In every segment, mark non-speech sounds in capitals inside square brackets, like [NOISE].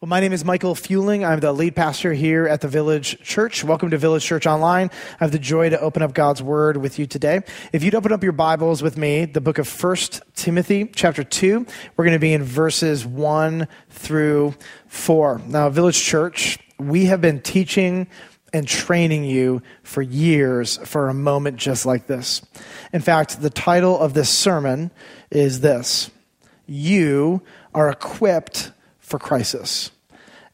Well, my name is Michael Fueling. I'm the lead pastor here at the Village Church. Welcome to Village Church Online. I have the joy to open up God's Word with you today. If you'd open up your Bibles with me, the book of First Timothy, chapter 2, we're going to be in verses 1 through 4. Now, Village Church, we have been teaching and training you for years for a moment just like this. In fact, the title of this sermon is this You are equipped for crisis.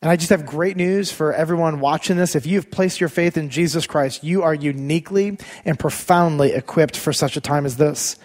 And I just have great news for everyone watching this. If you've placed your faith in Jesus Christ, you are uniquely and profoundly equipped for such a time as this.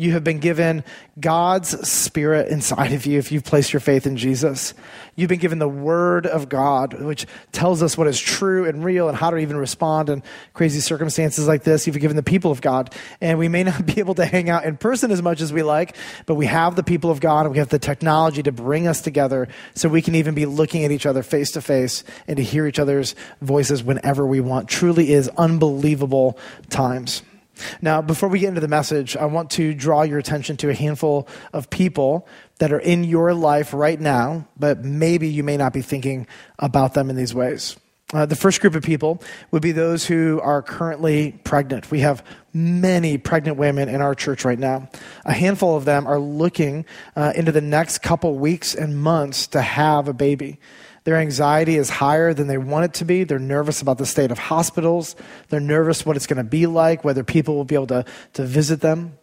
You have been given God's Spirit inside of you if you've placed your faith in Jesus. You've been given the Word of God, which tells us what is true and real and how to even respond in crazy circumstances like this. You've been given the people of God. And we may [LAUGHS] not be able to hang out in person as much as we like, but we have the people of God and we have the technology to bring us together so we can even be looking at each other face to face and to hear each other's voices whenever we want. Truly is unbelievable times. Now, before we get into the message, I want to draw your attention to a handful of people that are in your life right now, but maybe you may not be thinking about them in these ways. Uh, the first group of people would be those who are currently pregnant. We have many pregnant women in our church right now. A handful of them are looking uh, into the next couple weeks and months to have a baby. Their anxiety is higher than they want it to be. They're nervous about the state of hospitals. They're nervous what it's going to be like, whether people will be able to, to visit them.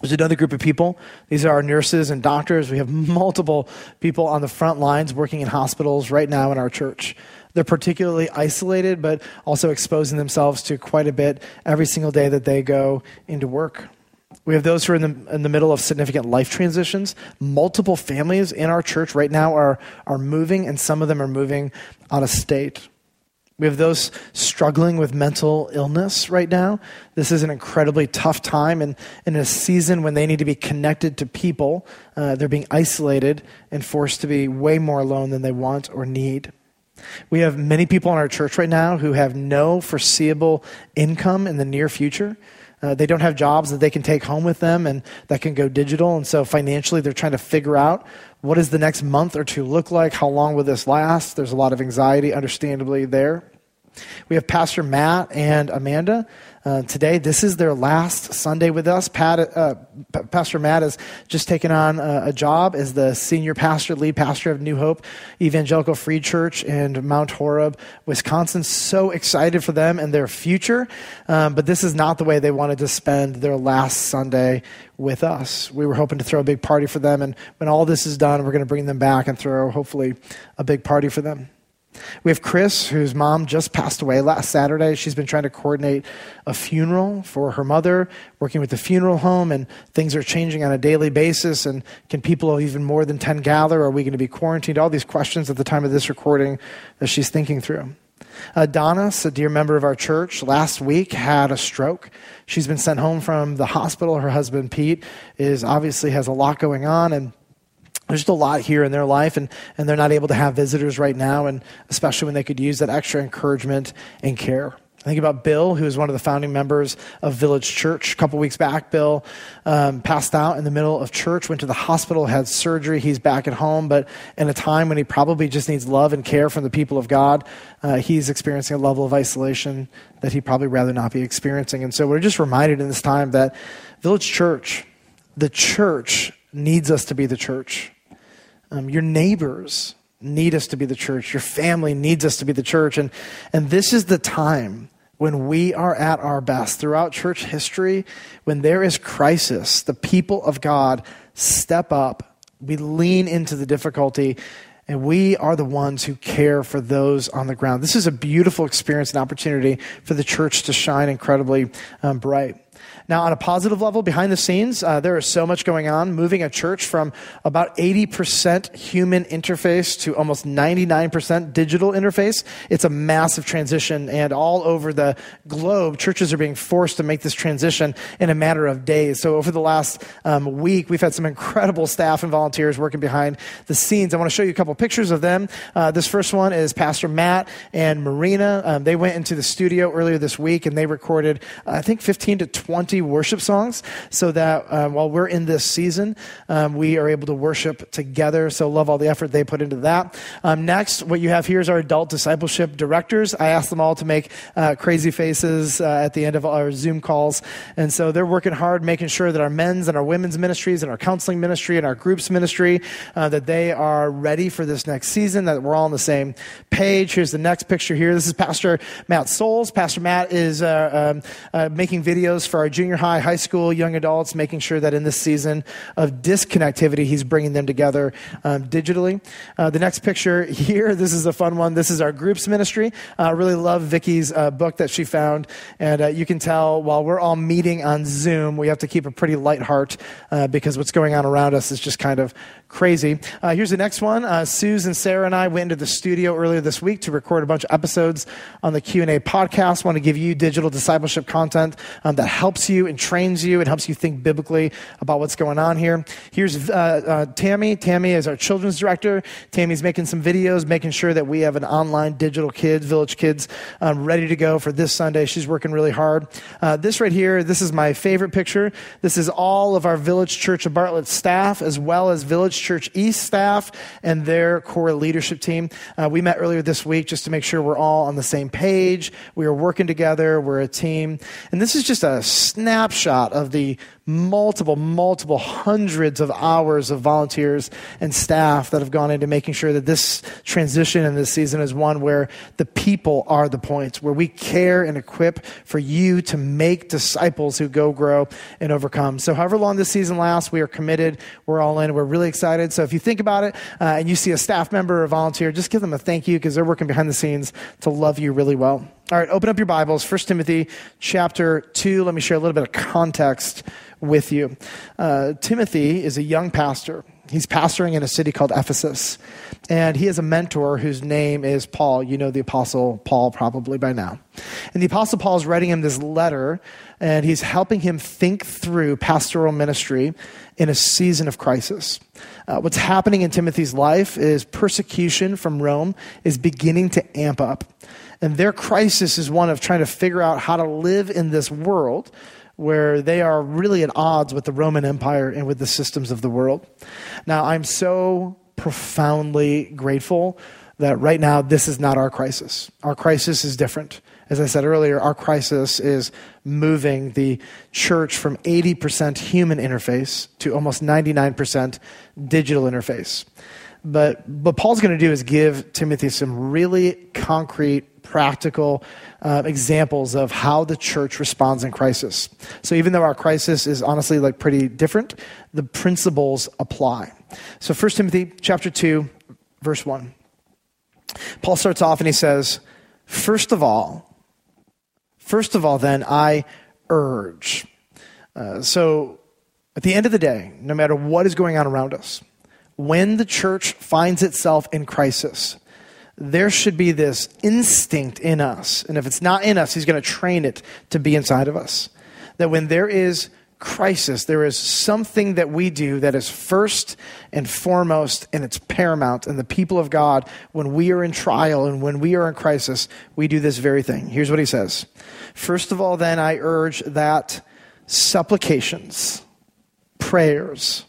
There's another group of people. These are our nurses and doctors. We have multiple people on the front lines working in hospitals right now in our church. They're particularly isolated, but also exposing themselves to quite a bit every single day that they go into work. We have those who are in the, in the middle of significant life transitions. Multiple families in our church right now are, are moving, and some of them are moving out of state. We have those struggling with mental illness right now. This is an incredibly tough time, and in a season when they need to be connected to people, uh, they're being isolated and forced to be way more alone than they want or need. We have many people in our church right now who have no foreseeable income in the near future. Uh, they don't have jobs that they can take home with them and that can go digital. And so financially, they're trying to figure out what does the next month or two look like? How long will this last? There's a lot of anxiety, understandably, there. We have Pastor Matt and Amanda. Uh, today, this is their last Sunday with us. Pat, uh, P- pastor Matt has just taken on a, a, job as the senior pastor, lead pastor of New Hope Evangelical Free Church in Mount Horeb, Wisconsin. So excited for them and their future. Um, but this is not the way they wanted to spend their last Sunday with us. We were hoping to throw a big party for them. And when all this is done, we're going to bring them back and throw, hopefully, a big party for them. We have Chris, whose mom just passed away last Saturday. She's been trying to coordinate a funeral for her mother, working with the funeral home, and things are changing on a daily basis. And can people even more than 10 gather? Are we going to be quarantined? All these questions at the time of this recording that she's thinking through. Uh, Donna, a dear member of our church, last week had a stroke. She's been sent home from the hospital. Her husband, Pete, is obviously has a lot going on, and there's just a lot here in their life and, and they're not able to have visitors right now and especially when they could use that extra encouragement and care I think about Bill, who is one of the founding members of Village Church. A couple weeks back, Bill um, passed out in the middle of church, went to the hospital, had surgery. He's back at home, but in a time when he probably just needs love and care from the people of God, uh, he's experiencing a level of isolation that he'd probably rather not be experiencing. And so we're just reminded in this time that Village Church, the church, needs us to be the church. Um, your neighbors need us to be the church. Your family needs us to be the church. And, and this is the time when we are at our best. Throughout church history, when there is crisis, the people of God step up. We lean into the difficulty and we are the ones who care for those on the ground. This is a beautiful experience and opportunity for the church to shine incredibly um, bright. Now, on a positive level, behind the scenes, uh, there is so much going on, moving a church from about 80% human interface to almost 99% digital interface. It's a massive transition, and all over the globe, churches are being forced to make this transition in a matter of days. So, over the last um, week, we've had some incredible staff and volunteers working behind the scenes. I want to show you a couple pictures of them. Uh, this first one is Pastor Matt and Marina. Um, they went into the studio earlier this week and they recorded, uh, I think, 15 to 20 worship songs so that um, while we're in this season, um, we are able to worship together. So, love all the effort they put into that. Um, next, what you have here is our adult discipleship directors. I asked them all to make uh, crazy faces uh, at the end of our Zoom calls. And so, they're working hard making sure that our men's and our women's ministries and our counseling ministry and our groups ministry, uh, that they are ready for this next season, that we're all on the same page. Here's the next picture here. This is Pastor Matt Souls. Pastor Matt is uh, um, uh, making videos for our junior high, high school, young adults, making sure that in this season of disconnectivity, he's bringing them together um, digitally. Uh, the next picture here, [LAUGHS] this is a fun one. This is our groups ministry. I really love Vicky's uh, book that she found. And uh, you can tell while we're all meeting on Zoom, we have to keep a pretty light heart uh, because what's going on around us is just kind of crazy. Uh, here's the next one. Uh, Susan, Sarah, and I went into the studio earlier this week to record a bunch of episodes on the Q&A podcast. want to give you digital discipleship content um, that helps you and trains you and helps you think biblically about what's going on here. Here's uh, uh, Tammy. Tammy is our children's director. Tammy's making some videos, making sure that we have an online digital kids, Village Kids, um, ready to go for this Sunday. She's working really hard. Uh, this right here, this is my favorite picture. This is all of our Village Church of Bartlett staff as well as Village Church East staff and their core leadership team. Uh, we met earlier this week just to make sure we're all on the same page. We are working together. We're a team. And this is just a snapshot of the multiple, multiple hundreds of hours of volunteers and staff that have gone into making sure that this transition in this season is one where the people are the points, where we care and equip for you to make disciples who go, grow, and overcome. So, however long this season lasts, we are committed. We're all in. We're really excited. So, if you think about it uh, and you see a staff member or volunteer, just give them a thank you because they're working behind the scenes to love you really well. All right, open up your Bibles, 1 Timothy chapter 2. Let me share a little bit of context with you. Uh, Timothy is a young pastor. He's pastoring in a city called Ephesus. And he has a mentor whose name is Paul. You know the Apostle Paul probably by now. And the Apostle Paul is writing him this letter, and he's helping him think through pastoral ministry in a season of crisis. Uh, what's happening in Timothy's life is persecution from Rome is beginning to amp up. And their crisis is one of trying to figure out how to live in this world where they are really at odds with the Roman Empire and with the systems of the world. Now, I'm so profoundly grateful that right now this is not our crisis. Our crisis is different. As I said earlier, our crisis is moving the church from 80% human interface to almost 99% digital interface. But what Paul's going to do is give Timothy some really concrete, practical uh, examples of how the church responds in crisis. So even though our crisis is honestly like pretty different, the principles apply. So 1 Timothy chapter 2, verse 1. Paul starts off and he says, First of all, first of all, then, I urge. Uh, so at the end of the day, no matter what is going on around us, when the church finds itself in crisis, there should be this instinct in us. And if it's not in us, he's going to train it to be inside of us. That when there is crisis, there is something that we do that is first and foremost and it's paramount. And the people of God, when we are in trial and when we are in crisis, we do this very thing. Here's what he says First of all, then, I urge that supplications, prayers,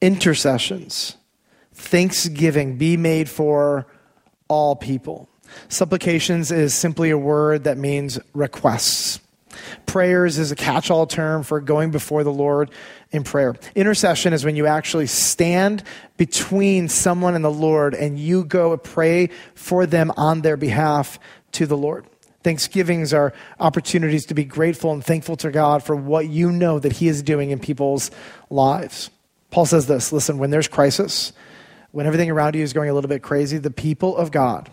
intercessions, thanksgiving be made for all people. Supplications is simply a word that means requests. Prayers is a catch all term for going before the Lord in prayer. Intercession is when you actually stand between someone and the Lord and you go pray for them on their behalf to the Lord. Thanksgivings are opportunities to be grateful and thankful to God for what you know that He is doing in people's lives. Paul says this listen, when there's crisis, when everything around you is going a little bit crazy, the people of God,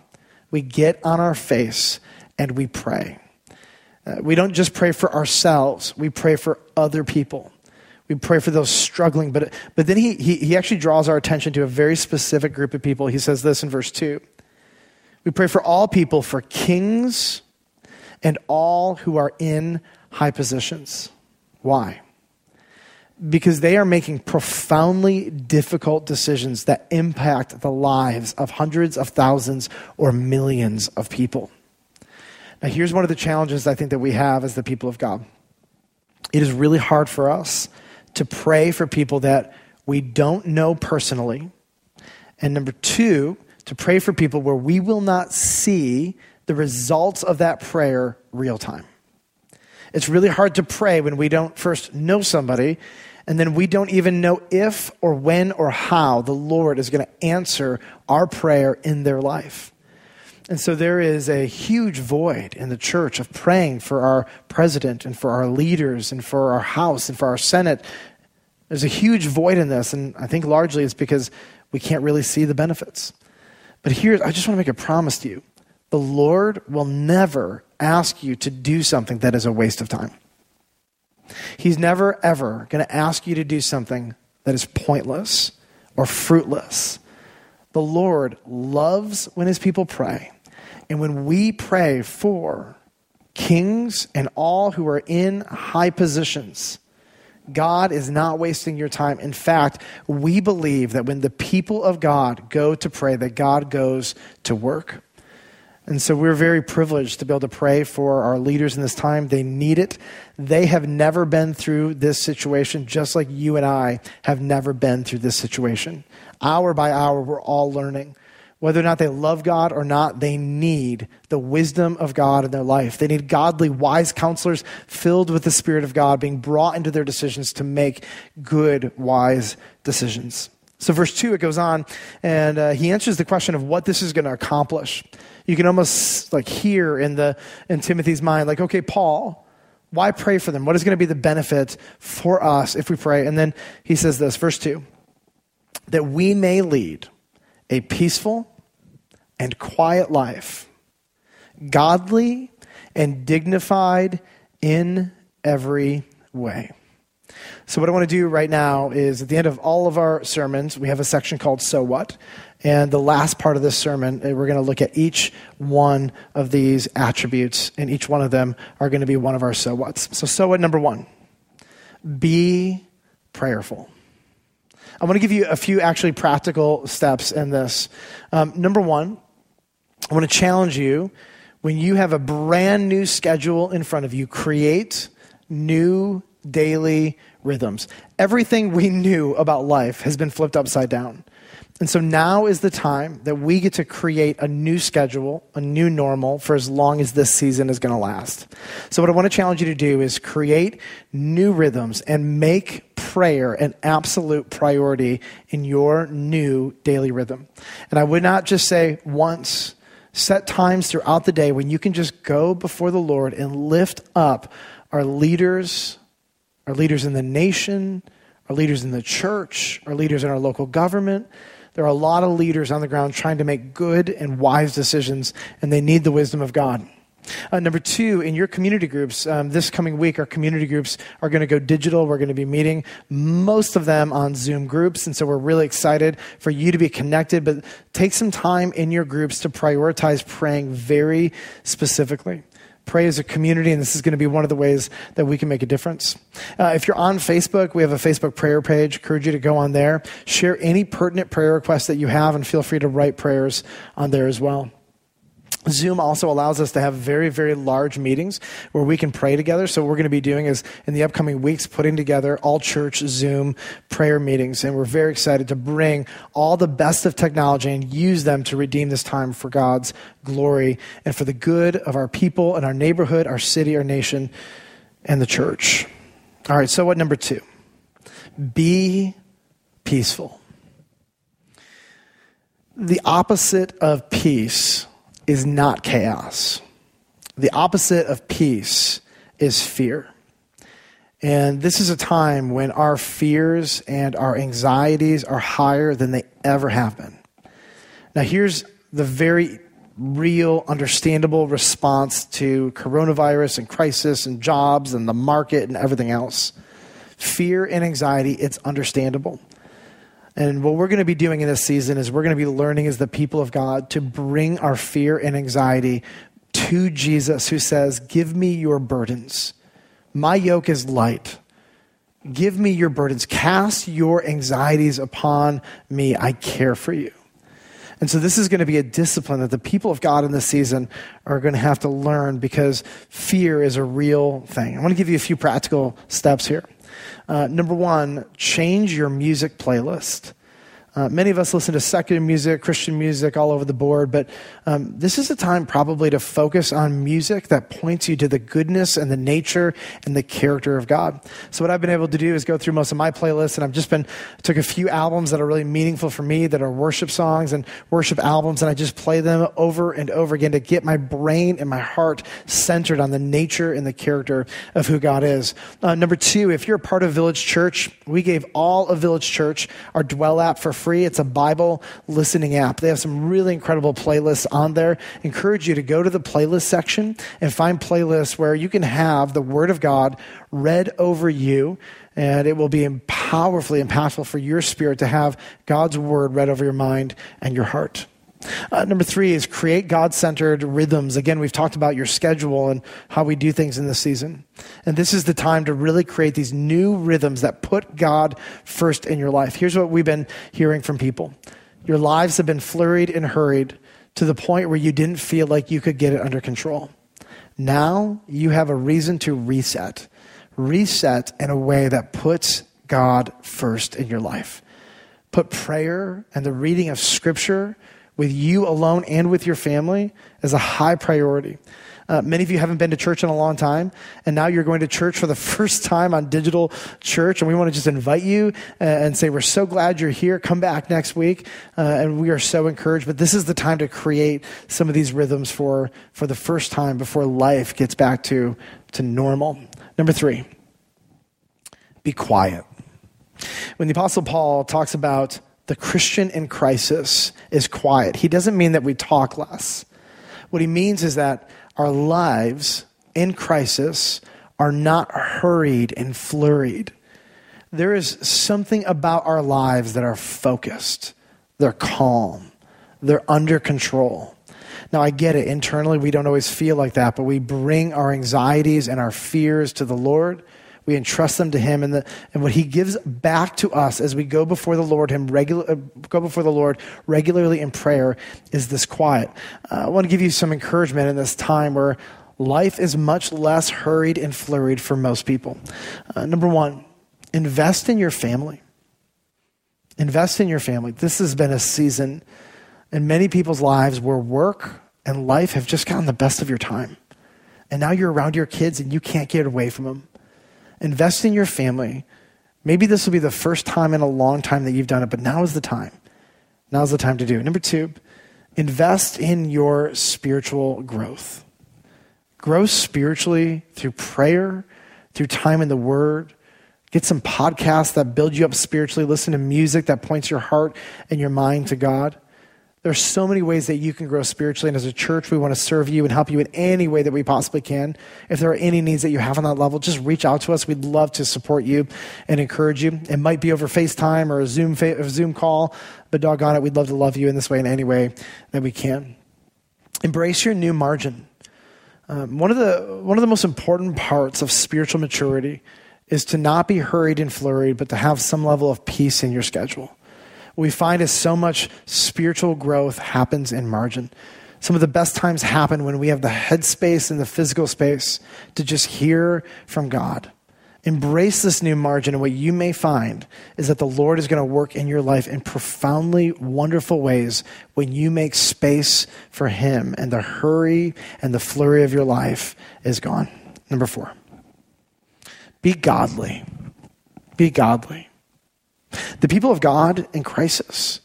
we get on our face and we pray. Uh, we don't just pray for ourselves, we pray for other people. We pray for those struggling. But, but then he, he, he actually draws our attention to a very specific group of people. He says this in verse 2 We pray for all people, for kings and all who are in high positions. Why? Because they are making profoundly difficult decisions that impact the lives of hundreds of thousands or millions of people. Now, here's one of the challenges I think that we have as the people of God. it is really hard for us to pray for people that we don't know personally. And number two, to pray for people where we will not see the results of that prayer real time. It's really hard to pray when we don't first know somebody, and then we don't even know if or when or how the Lord is going to answer our prayer in their life. And so there is a huge void in the church of praying for our president and for our leaders and for our House and for our Senate. There's a huge void in this, and I think largely it's because we can't really see the benefits. But here, I just want to make a promise to you the Lord will never ask you to do something that is a waste of time. He's never, ever going to ask you to do something that is pointless or fruitless. The Lord loves when his people pray. And when we pray for kings and all who are in high positions, God is not wasting your time. In fact, we believe that when the people of God go to pray, that God goes to work. And so we're very privileged to be able to pray for our leaders in this time. They need it. They have never been through this situation, just like you and I have never been through this situation. Hour by hour, we're all learning. Whether or not they love God or not, they need the wisdom of God in their life. They need godly, wise counselors filled with the Spirit of God being brought into their decisions to make good, wise decisions. So, verse 2, it goes on, and uh, he answers the question of what this is going to accomplish you can almost like hear in the in Timothy's mind, like, okay, Paul, why pray for them? What is going to be the benefit for us if we pray? And then he says this, verse 2 that we may lead a peaceful and quiet life, godly and dignified in every way. So, what I want to do right now is at the end of all of our sermons, we have a section called So What. And the last part of this sermon, eh, we're going to look at each one of these attributes, and each one of them are going to be one of our so whats. So, so what number one? Be prayerful. I want to give you a few actually practical steps in this. Um, number one, I want to challenge you when you have a brand new schedule in front of you, create new daily rhythms. Everything we [LAUGHS] knew about life has been flipped upside down. And so now is the time that we get to create a new schedule, a new normal for as long as this season is going to last. So, what I want to challenge you to do is create new rhythms and make prayer an absolute priority in your new daily rhythm. And I would not just say once, set times throughout the day when you can just go before the Lord and lift up our leaders, our leaders in the nation, our leaders in the church, our leaders in our local government there are a lot of leaders on the ground trying to make good and wise decisions, and they need the wisdom of God. Uh, number two, in your community groups, um, this coming week, our community groups are going to go digital. We're going to be meeting most of them on Zoom groups. And so we're really excited for you to be connected. But take some time in your groups to prioritize praying very specifically pray as a community, and this is going to be one of the ways that we can make a difference. Uh, if you're on Facebook, we have a Facebook prayer page. I encourage you to go on there, share any pertinent prayer requests that you have, and feel free to write prayers on there as well. Zoom also allows us to have very, very large meetings where we can pray together. So, what we're going to be doing is in the upcoming weeks, putting together all church Zoom prayer meetings. And we're very excited to bring all the best of technology and use them to redeem this time for God's glory and for the good of our people and our neighborhood, our city, our nation, and the church. All right, so what number two? Be peaceful. The opposite of peace is not chaos. The opposite of peace is fear. And this is a time when our fears and our anxieties are higher than they ever have been. Now, here's the very real, understandable response to coronavirus and crisis and jobs and the market and everything else. Fear and anxiety, it's understandable. And what we're going to be doing in this season is we're going to be learning as the people of God to bring our fear and anxiety to Jesus, who says, Give me your burdens. My yoke is light. Give me your burdens. Cast your anxieties upon me. I care for you. And so this is going to be a discipline that the people of God in this season are going to have to learn because fear is a real thing. I want to give you a few practical steps here. Uh, number one, change your music playlist. Uh, many of us listen to secular music, Christian music, all over the board, but um, this is a time probably to focus on music that points you to the goodness and the nature and the character of God. So what I've been able to do is go through most of my playlists, and I've just been took a few albums that are really meaningful for me, that are worship songs and worship albums, and I just play them over and over again to get my brain and my heart centered on the nature and the character of who God is. Uh, number two, if you're a part of Village Church, we gave all of Village Church our Dwell app for free. It's a Bible listening app. They have some really incredible playlists on there. Encourage you to go to the playlist section and find playlists where you can have the Word of God read over you and it will be powerfully impactful for your spirit to have God's word read over your mind and your heart. Uh, number three is create God centered rhythms. Again, we've talked about your schedule and how we do things in this season. And this is the time to really create these new rhythms that put God first in your life. Here's what we've been hearing from people your lives have been flurried and hurried to the point where you didn't feel like you could get it under control. Now you have a reason to reset. Reset in a way that puts God first in your life. Put prayer and the reading of scripture with you alone and with your family is a high priority. Uh, many of you haven't been to church in a long time, and now you're going to church for the [LAUGHS] first time on digital church. And we want to just invite you uh, and say, We're so glad you're here. Come back next week. Uh, and we are so encouraged. But this is the time to create some of these rhythms for, for the first time before life gets back to, to normal. Number three, be quiet. When the Apostle Paul talks about the Christian in crisis is quiet. He doesn't mean that we talk less. What he means is that our lives in crisis are not hurried and flurried. There is something about our lives that are focused, they're calm, they're under control. Now, I get it. Internally, we don't always feel like that, but we bring our anxieties and our fears to the Lord we entrust them to Him, and, the, and what He gives back to us as we go before the Lord, Him regular, uh, go before the Lord regularly in prayer, is this quiet. Uh, I want to give you some encouragement in this time where life is much less hurried and flurried for most people. Uh, number one, invest in your family. Invest in your family. This has been a season in many people's lives where work and life have just gotten the best of your time. And now you're around your kids and you can't get away from them. Invest in your family. Maybe this will be the first time in a long time that you've done it, but now is the time. Now is the time to do it. Number two, invest in your spiritual growth. Grow spiritually through prayer, through time in the Word. Get some podcasts that build you up spiritually. Listen to music that points your heart and your mind to God. There are so many ways that you can grow spiritually, and as a church, we want to serve you and help you in any way that we possibly can. If there are any needs that you have on that level, just reach out to us. We'd love to support you and encourage you. It might be over FaceTime or a Zoom, fa- a Zoom call, but doggone it, we'd love to love you in this way in any way that we can. Embrace your new margin. Um, one, of the, one of the most important parts of spiritual maturity is to not be hurried and flurried, but to have some level of peace in your schedule we find is so much spiritual growth happens in margin. Some of the best times happen when we have the headspace and the physical space to just hear from God. Embrace this new margin, and what you may find is that the Lord is going to work in your life in profoundly wonderful ways when you make space for Him, and the hurry and the flurry of your life is gone. Number four, be godly. Be godly. The people of God in crisis,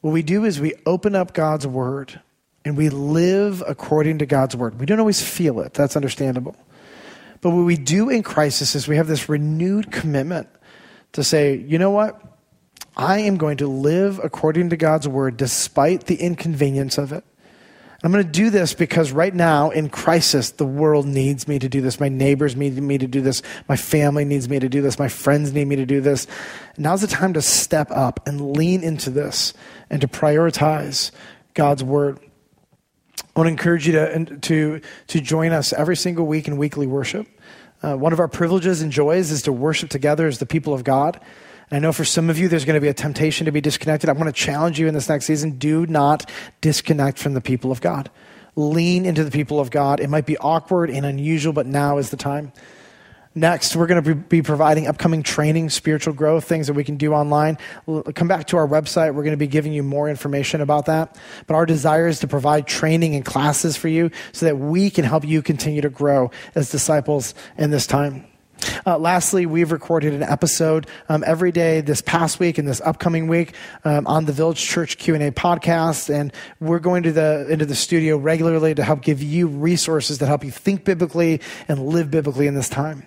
what we do is we open up God's word and we live according to God's word. We don't always feel it, that's understandable. But what we do in crisis is we have this renewed commitment to say, you know what? I am going to live according to God's word despite the inconvenience of it. I'm going to do this because right now in crisis, the world needs me to do this. My neighbors need me to do this. My family needs me to do this. My friends need me to do this. Now's the time to step up and lean into this and to prioritize God's word. I want to encourage you to, to, to join us every single week in weekly worship. Uh, one of our privileges and joys is to worship together as the people of God. I know for some of you, there's going to be a temptation to be disconnected. I want to challenge you in this next season do not disconnect from the people of God. Lean into the people of God. It might be awkward and unusual, but now is the time. Next, we're going to be providing upcoming training, spiritual growth, things that we can do online. Come back to our website. We're going to be giving you more information about that. But our desire is to provide training and classes for you so that we can help you continue to grow as disciples in this time. Uh, lastly, we've recorded an episode um, every day this past week and this upcoming week um, on the Village Church Q and A podcast, and we're going to the into the studio regularly to help give you resources that help you think biblically and live biblically in this time.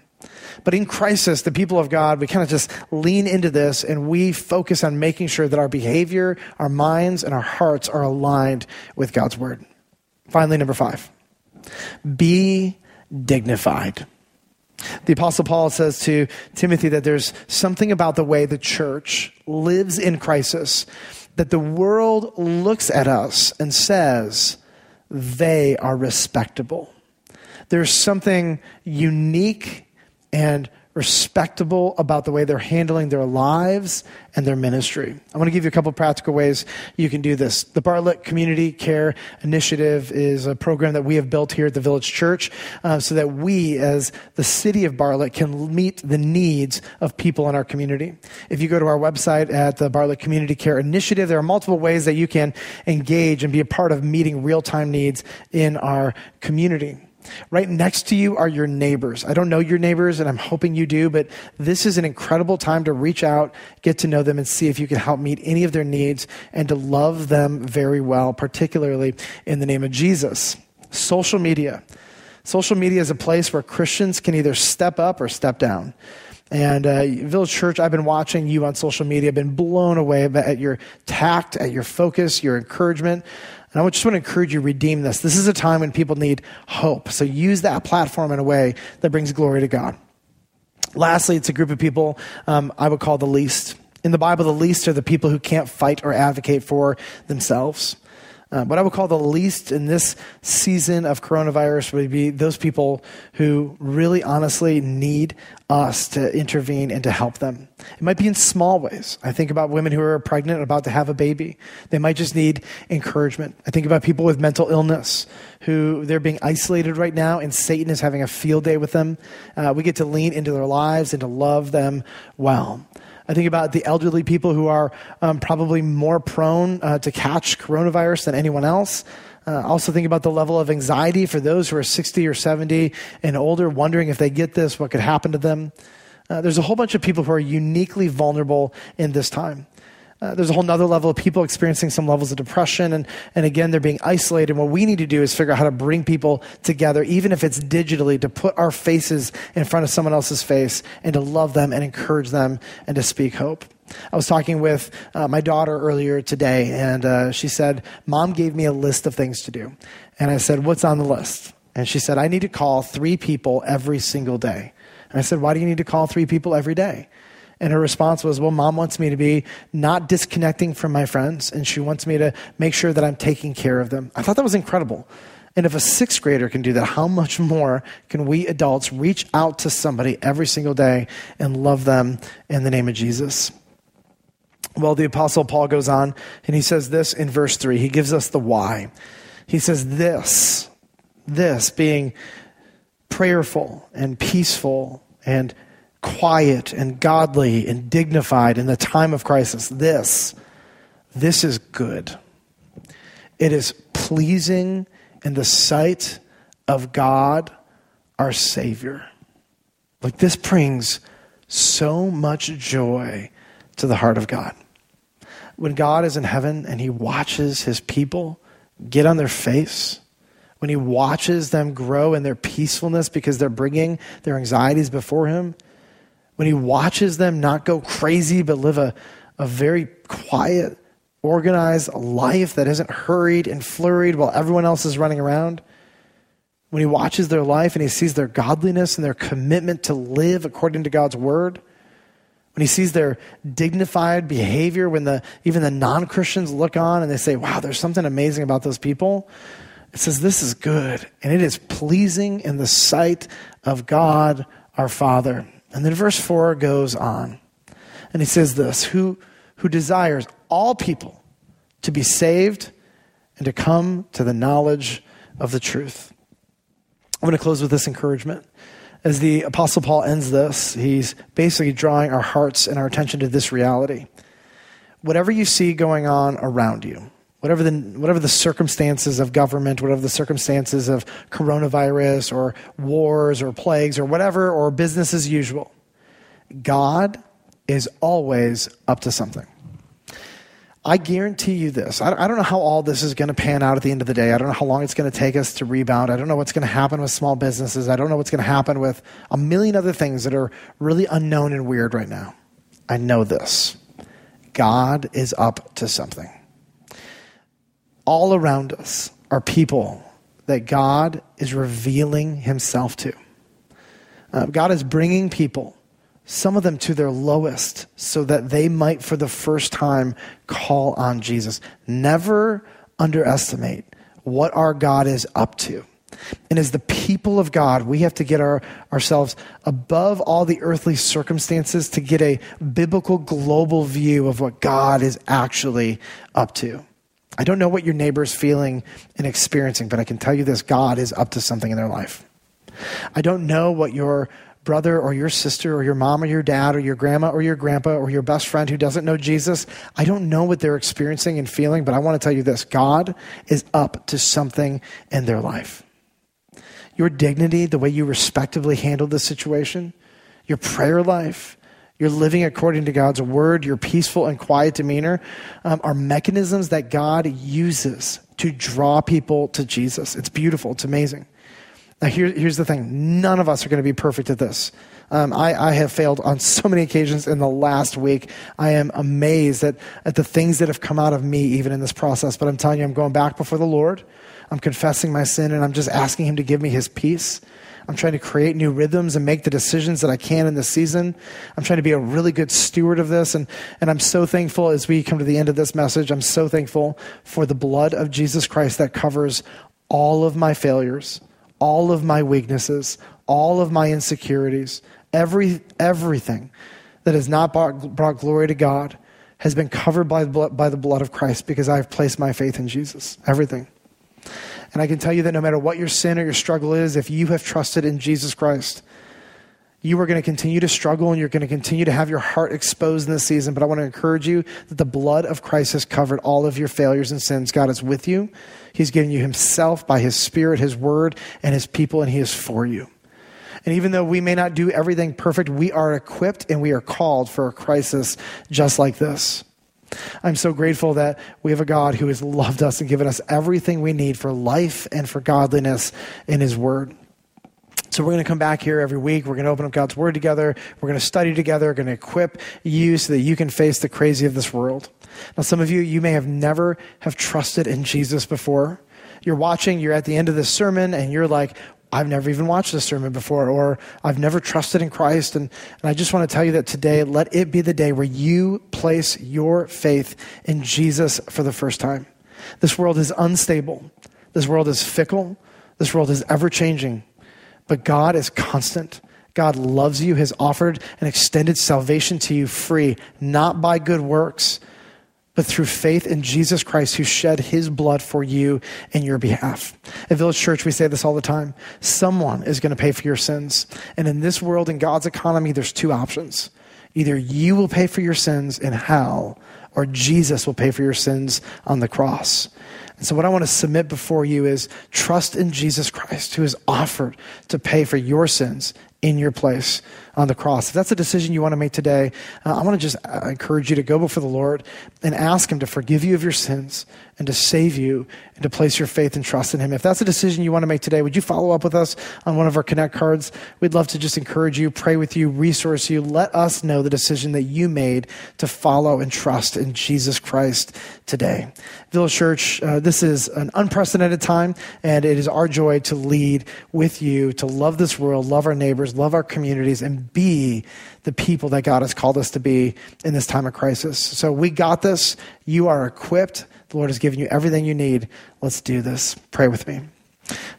But in crisis, the people of God, we kind of just lean into this and we focus on making sure that our behavior, our minds, and our hearts are aligned with God's word. Finally, number five be dignified. The Apostle Paul says to Timothy that there's something about the way the church lives in crisis, that the world looks at us and says, they are respectable. There's something unique and respectable about the way they're handling their lives and their ministry. I want to give you a couple practical ways you can do this. The Bartlett Community Care Initiative is a program that we have built here at the Village Church uh, so that we, as the city of Bartlett, can meet the needs of people in our community. If you go to our website at the Bartlett Community Care Initiative, there are multiple ways that you can engage and be a part of meeting real time needs in our community. Right next to you are your neighbors. I don't know your neighbors, and I'm hoping you do, but this is an incredible time to reach out, get to know them, and see if you can help meet any of their needs and to love them very well, particularly in the name of Jesus. Social media. Social media is a place where Christians can either step up or step down. And uh, Village Church, I've been watching you on social media, been blown away at your tact, at your focus, your encouragement. And I just want to encourage you, redeem this. This is a time when people need hope. So use that platform in a way that brings glory to God. Lastly, it's a group of people um, I would call the least. In the Bible, the least are the people who can't fight or advocate for themselves. Uh, what I would call the least in this season of coronavirus would be those people who really honestly need us to intervene and to help them. It might be in small ways. I think about women who are pregnant and about to have a baby. They might just need encouragement. I think about people with mental illness who they're being isolated right now and Satan is having a field day with them. Uh, we get to lean into their lives and to love them well. I think about the elderly people who are um, probably more prone uh, to catch coronavirus than anyone else. Uh, also think about the level of anxiety for those who are 60 or 70 and older, wondering if they get this, what could happen to them. Uh, there's a whole bunch of people who are uniquely vulnerable in this time. Uh, there's a whole nother level of people experiencing some levels of depression and, and again they're being isolated. And what we need to do is figure out how to bring people together even if it's digitally to put our faces in front of someone else's face and to love them and encourage them and to speak hope. I was talking with uh, my daughter earlier today and uh, she said mom gave me a list of things to do. And i said what's on the list? And she said i need to call three people every single day. And i said why do you need to call three people every day and her response was, Well, mom wants me to be not disconnecting from my friends, and she wants me to make sure that I'm taking care of them. I thought that was incredible. And if a sixth grader can do that, how much more can we adults reach out to somebody every single day and love them in the name of Jesus? Well, the Apostle Paul goes on and he says this in verse 3. He gives us the why. He says, This, this being prayerful and peaceful and quiet and godly and dignified in the time of crisis. This, this is good. It is pleasing in the sight of God, our Savior. Like this brings so much joy to the heart of God. When God is in heaven and He watches His people get on their face, when He watches them grow in their peacefulness because they're bringing their anxieties before Him, when he watches them not go crazy, but live a, a very quiet, organized life that isn't hurried and flurried while everyone else is running around, when he watches their life and he sees their godliness and their commitment to live according to God's word, when he sees their dignified behavior, when the, even the non Christians look on and they say, wow, there's something amazing about those people, it says, this is good and it is pleasing in the sight of God our Father. And then verse 4 goes on. And he says this who, who desires all people to be saved and to come to the knowledge of the truth. I'm going to close with this encouragement. As the Apostle Paul ends this, he's basically drawing our hearts and our attention to this reality. Whatever you see going on around you, whatever the, whatever the circumstances of government, whatever the circumstances of coronavirus or wars or plagues or whatever, or business as usual, God is always up to something. I guarantee you this. I don't know how all this is going to pan out at the end of the day. I don't know how long it's going to take us to rebound. I don't know what's going to happen with small businesses. I don't know what's going to happen with a million other things that are really unknown and weird right now. I know this God is up to something. All around us are people that God is revealing himself to. Uh, God is bringing people some of them to their lowest, so that they might, for the first time, call on Jesus. Never underestimate what our God is up to. And as the people of God, we have to get our, ourselves above all the earthly circumstances to get a biblical global view of what God is actually up to. I don't know what your neighbor is feeling and experiencing, but I can tell you this God is up to something in their life. I don't know what your brother or your sister or your mom or your dad or your grandma or your grandpa or your best friend who doesn't know Jesus, I don't know what they're experiencing and feeling, but I want to tell you this God is up to something in their life. Your dignity, the way you respectively handle the situation, your prayer life, your living according to God's word, your peaceful and quiet demeanor um, are mechanisms that God uses to draw people to Jesus. It's beautiful, it's amazing. Now, here, here's the thing none of us are going to be perfect at this. Um, I, I, have failed on so many occasions in the last week. I am amazed at, at the things that have come out of me, even in this process. But I'm telling you, I'm going back before the Lord. I'm confessing my sin, and I'm just asking Him to give me His peace. I'm trying to create new rhythms and make the decisions that I can in this season. I'm trying to be a really good steward of this. And, and I'm so thankful as we come to the end of this message. I'm so thankful for the blood of Jesus Christ that covers all of my failures all of my weaknesses, all of my insecurities, every, everything that has not brought, brought glory to God has been covered by the, blood, by the blood of Christ because I've placed my faith in Jesus. Everything. And I can tell you that no matter what your sin or your struggle is, if you have trusted in Jesus Christ, you are going to continue to struggle and you're going to continue to have your heart exposed in this season. But I want to encourage you that the blood of Christ has covered all of your failures and sins. God is with you. He's given you Himself by His Spirit, His Word, and His people, and He is for you. And even though we may not do everything perfect, we are equipped and we are called for a crisis just like this. I'm so grateful that we have a God who has loved us and given us everything we need for life and for godliness in His Word. So we're going to come back here every week. We're going to open up God's Word together. We're going to study together. We're going to equip you so that you can face the crazy of this world. Now, some of you, you may have never have trusted in Jesus before. You're watching, you're at the end of this sermon, and you're like, I've never even watched this sermon before, or I've never trusted in Christ. And, and I just want to tell you that today, let it be the day where you place your faith in Jesus for the first time. This world is unstable. This world is fickle. This world is ever changing. But God is constant. God loves you, has offered an extended salvation to you free, not by good works, but through faith in Jesus Christ who shed his blood for you in your behalf. At Village Church, we say this all the time someone is going to pay for your sins. And in this world, in God's economy, there's two options. Either you will pay for your sins in hell, or Jesus will pay for your sins on the cross. And so, what I want to submit before you is trust in Jesus Christ, who has offered to pay for your sins in your place on the cross. If that's a decision you want to make today, uh, I want to just uh, encourage you to go before the Lord and ask Him to forgive you of your sins and to save you and to place your faith and trust in Him. If that's a decision you want to make today, would you follow up with us on one of our Connect cards? We'd love to just encourage you, pray with you, resource you. Let us know the decision that you made to follow and trust in Jesus Christ today. Village Church, uh, this is an unprecedented time, and it is our joy to lead with you, to love this world, love our neighbors, love our communities, and be the people that God has called us to be in this time of crisis. So we got this. You are equipped. The Lord has given you everything you need. Let's do this. Pray with me.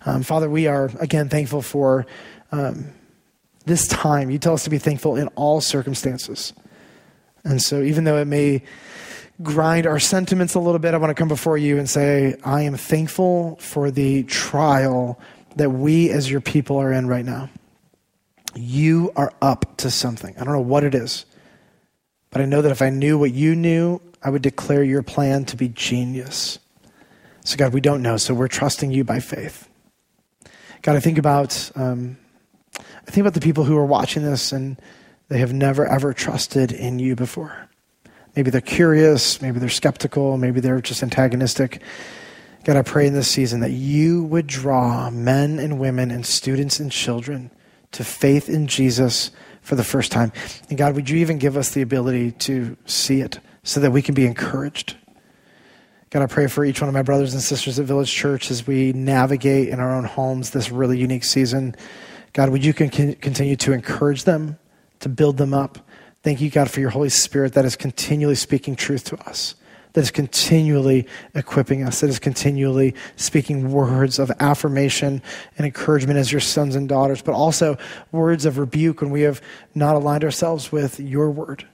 Um, Father, we are again thankful for um, this time. You tell us to be thankful in all circumstances. And so, even though it may grind our sentiments a little bit, I want to come before you and say, I am thankful for the trial that we as your people are in right now. You are up to something. I don't know what it is, but I know that if I knew what you knew, I would declare your plan to be genius. So, God, we don't know, so we're trusting you by faith. God, I think about um, I think about the people who are watching this and they have never ever trusted in you before. Maybe they're curious, maybe they're skeptical, maybe they're just antagonistic. God, I pray in this season that you would draw men and women and students and children to faith in Jesus for the first time. And God, would you even give us the ability to see it so that we can be encouraged? God, I pray for each one of my brothers and sisters at Village Church as we navigate in our own homes this really unique season. God, would you continue to encourage them, to build them up? Thank you, God, for your Holy Spirit that is continually speaking truth to us that is continually equipping us, that is continually speaking words of affirmation and encouragement as your sons and daughters, but also words of rebuke when we have not aligned ourselves with your word.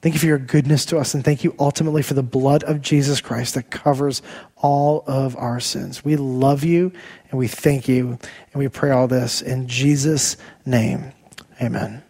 Thank you for your goodness to us, and thank you ultimately for the blood of Jesus Christ that covers all of our sins. We love you, and we thank you, and we pray all this in Jesus' name. Amen.